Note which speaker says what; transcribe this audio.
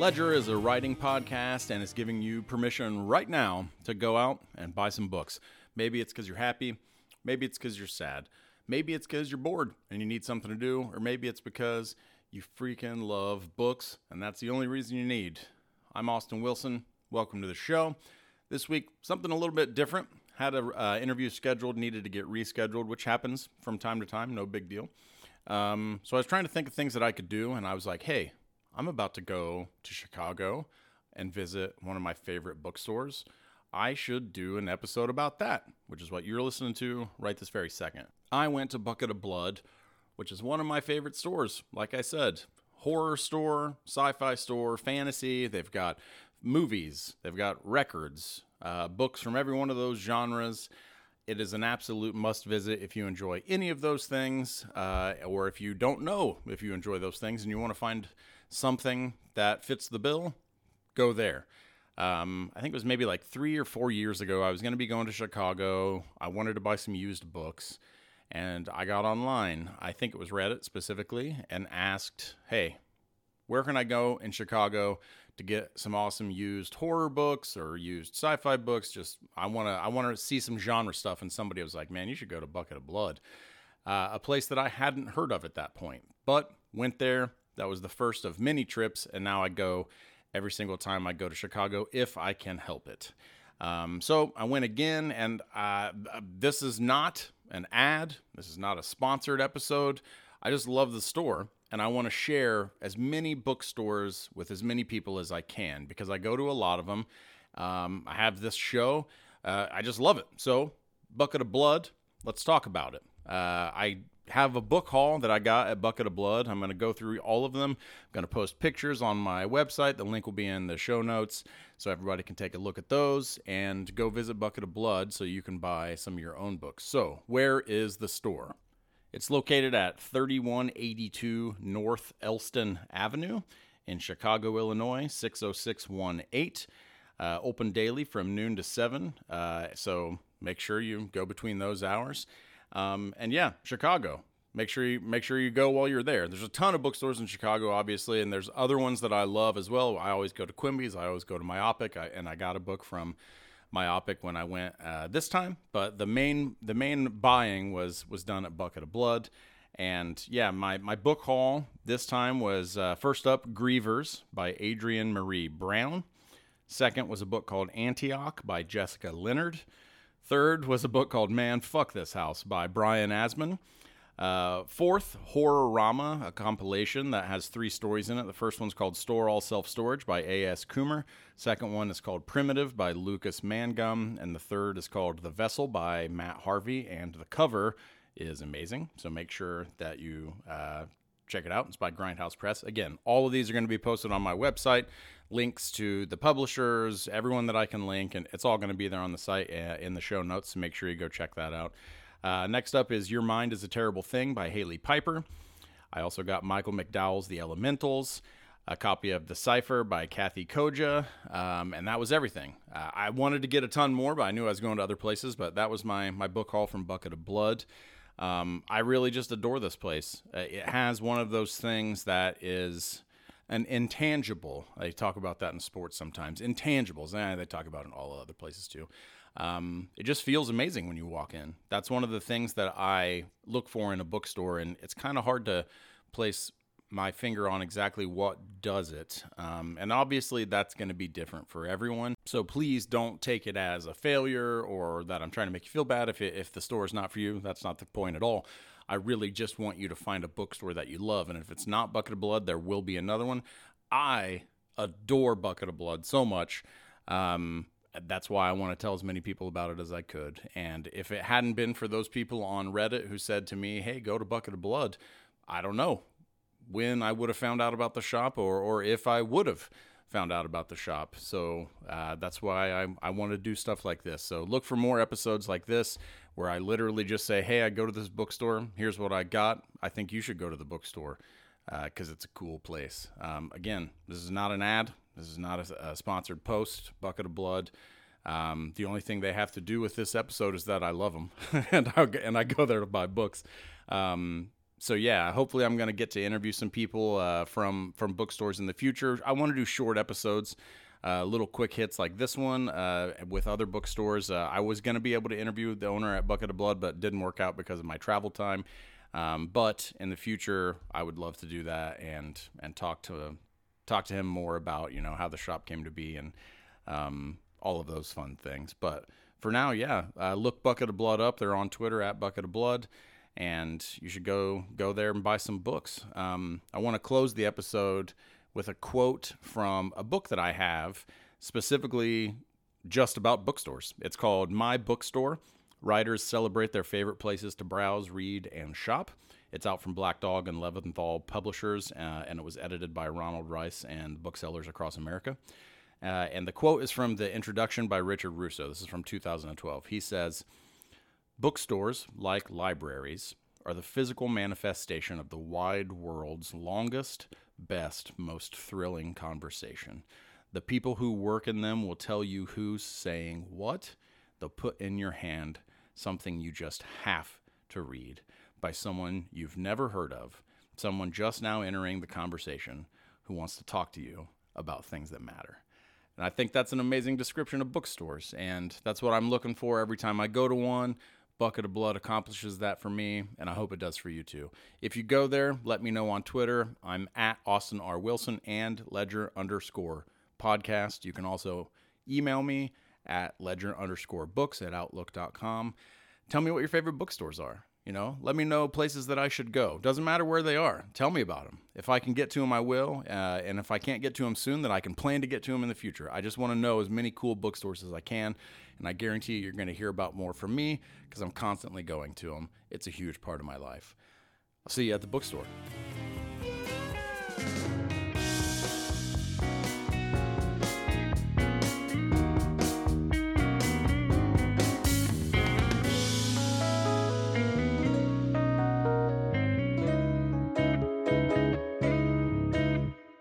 Speaker 1: Ledger is a writing podcast and it's giving you permission right now to go out and buy some books. Maybe it's because you're happy, maybe it's because you're sad, maybe it's because you're bored and you need something to do, or maybe it's because you freaking love books and that's the only reason you need. I'm Austin Wilson. Welcome to the show. This week, something a little bit different. Had an uh, interview scheduled, needed to get rescheduled, which happens from time to time, no big deal. Um, so I was trying to think of things that I could do, and I was like, hey, I'm about to go to Chicago and visit one of my favorite bookstores. I should do an episode about that, which is what you're listening to right this very second. I went to Bucket of Blood, which is one of my favorite stores. Like I said, horror store, sci fi store, fantasy. They've got movies, they've got records, uh, books from every one of those genres. It is an absolute must visit if you enjoy any of those things, uh, or if you don't know if you enjoy those things and you want to find something that fits the bill, go there. Um, I think it was maybe like three or four years ago. I was going to be going to Chicago. I wanted to buy some used books, and I got online. I think it was Reddit specifically, and asked, "Hey, where can I go in Chicago to get some awesome used horror books or used sci-fi books. Just I want to I want to see some genre stuff. And somebody was like, "Man, you should go to Bucket of Blood," uh, a place that I hadn't heard of at that point, but went there. That was the first of many trips, and now I go every single time I go to Chicago if I can help it. Um, so I went again, and uh, this is not an ad. This is not a sponsored episode. I just love the store and I want to share as many bookstores with as many people as I can because I go to a lot of them. Um, I have this show. Uh, I just love it. So, Bucket of Blood, let's talk about it. Uh, I have a book haul that I got at Bucket of Blood. I'm going to go through all of them. I'm going to post pictures on my website. The link will be in the show notes so everybody can take a look at those and go visit Bucket of Blood so you can buy some of your own books. So, where is the store? It's located at 3182 North Elston Avenue in Chicago, Illinois, 60618. Uh, open daily from noon to 7. Uh, so make sure you go between those hours. Um, and yeah, Chicago. Make sure you make sure you go while you're there. There's a ton of bookstores in Chicago, obviously, and there's other ones that I love as well. I always go to Quimby's. I always go to Myopic, I, and I got a book from myopic when I went uh, this time, but the main the main buying was was done at Bucket of Blood, and yeah, my my book haul this time was uh, first up Grievers by Adrienne Maree Brown. Second was a book called Antioch by Jessica Leonard. Third was a book called Man Fuck This House by Brian Asman. Uh, fourth, Horror-Rama, a compilation that has three stories in it. The first one's called Store All Self Storage by A.S. Coomer. Second one is called Primitive by Lucas Mangum. And the third is called The Vessel by Matt Harvey. And the cover is amazing. So make sure that you uh, check it out. It's by Grindhouse Press. Again, all of these are going to be posted on my website. Links to the publishers, everyone that I can link, and it's all going to be there on the site uh, in the show notes. So make sure you go check that out. Uh, next up is Your Mind is a Terrible Thing by Hailey Piper. I also got Michael McDowell's The Elementals, a copy of The Cipher by Kathe Koja, um, and that was everything. Uh, I wanted to get a ton more, but I knew I was going to other places, but that was my, my book haul from Bucket of Blood. Um, I really just adore this place. Uh, it has one of those things that is an intangible. They talk about that in sports sometimes. Intangibles. Eh, they talk about it in all other places too um, it just feels amazing when you walk in. That's one of the things that I look for in a bookstore, and it's kind of hard to place my finger on exactly what does it. Um, and obviously, that's going to be different for everyone. So please don't take it as a failure or that I'm trying to make you feel bad if, it, if the store is not for you. That's not the point at all. I really just want you to find a bookstore that you love. And if it's not Bucket of Blood, there will be another one. I adore Bucket of Blood so much. Um, that's why I want to tell as many people about it as I could. And if it hadn't been for those people on Reddit who said to me, "Hey, go to Bucket of Blood," I don't know when I would have found out about the shop, or or if I would have found out about the shop. So uh, that's why I I want to do stuff like this. So look for more episodes like this where I literally just say, "Hey, I go to this bookstore. Here's what I got. I think you should go to the bookstore." because uh, it's a cool place. Um, again, this is not an ad. This is not a, a sponsored post. Bucket of Blood. Um, the only thing they have to do with this episode is that I love them, and I and I go there to buy books. Um, so yeah, hopefully I'm going to get to interview some people uh, from from bookstores in the future. I want to do short episodes. Uh, little quick hits like this one uh, with other bookstores. Uh, I was going to be able to interview the owner at Bucket of Blood, but didn't work out because of my travel time. Um, but in the future, I would love to do that and and talk to talk to him more about you know how the shop came to be and um, all of those fun things. But for now, yeah, uh, look Bucket of Blood up. They're on Twitter at Bucket of Blood, and you should go go there and buy some books. Um, I want to close the episode with a quote from a book that I have specifically just about bookstores. It's called My Bookstore. Writers celebrate their favorite places to browse, read, and shop. It's out from Black Dog and Leventhal Publishers, uh, and it was edited by Ronald Rice and booksellers across America. Uh, and the quote is from the introduction by Richard Russo. This is from 2012. He says, Bookstores, like libraries, are the physical manifestation of the wide world's longest, best, most thrilling conversation. The people who work in them will tell you who's saying what. They'll put in your hand something you just have to read by someone you've never heard of, someone just now entering the conversation who wants to talk to you about things that matter. And I think that's an amazing description of bookstores. And that's what I'm looking for every time I go to one. Bucket of Blood accomplishes that for me, and I hope it does for you too. If you go there, let me know on Twitter. I'm at Austin R. Wilson and Ledger underscore podcast. You can also email me at ledger underscore books at outlook.com. Tell me what your favorite bookstores are. You know, let me know places that I should go. Doesn't matter where they are. Tell me about them. If I can get to them, I will. Uh, and if I can't get to them soon, then I can plan to get to them in the future. I just want to know as many cool bookstores as I can. And I guarantee you, you're going to hear about more from me because I'm constantly going to them. It's a huge part of my life. I'll see you at the bookstore.